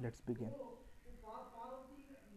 Let's begin.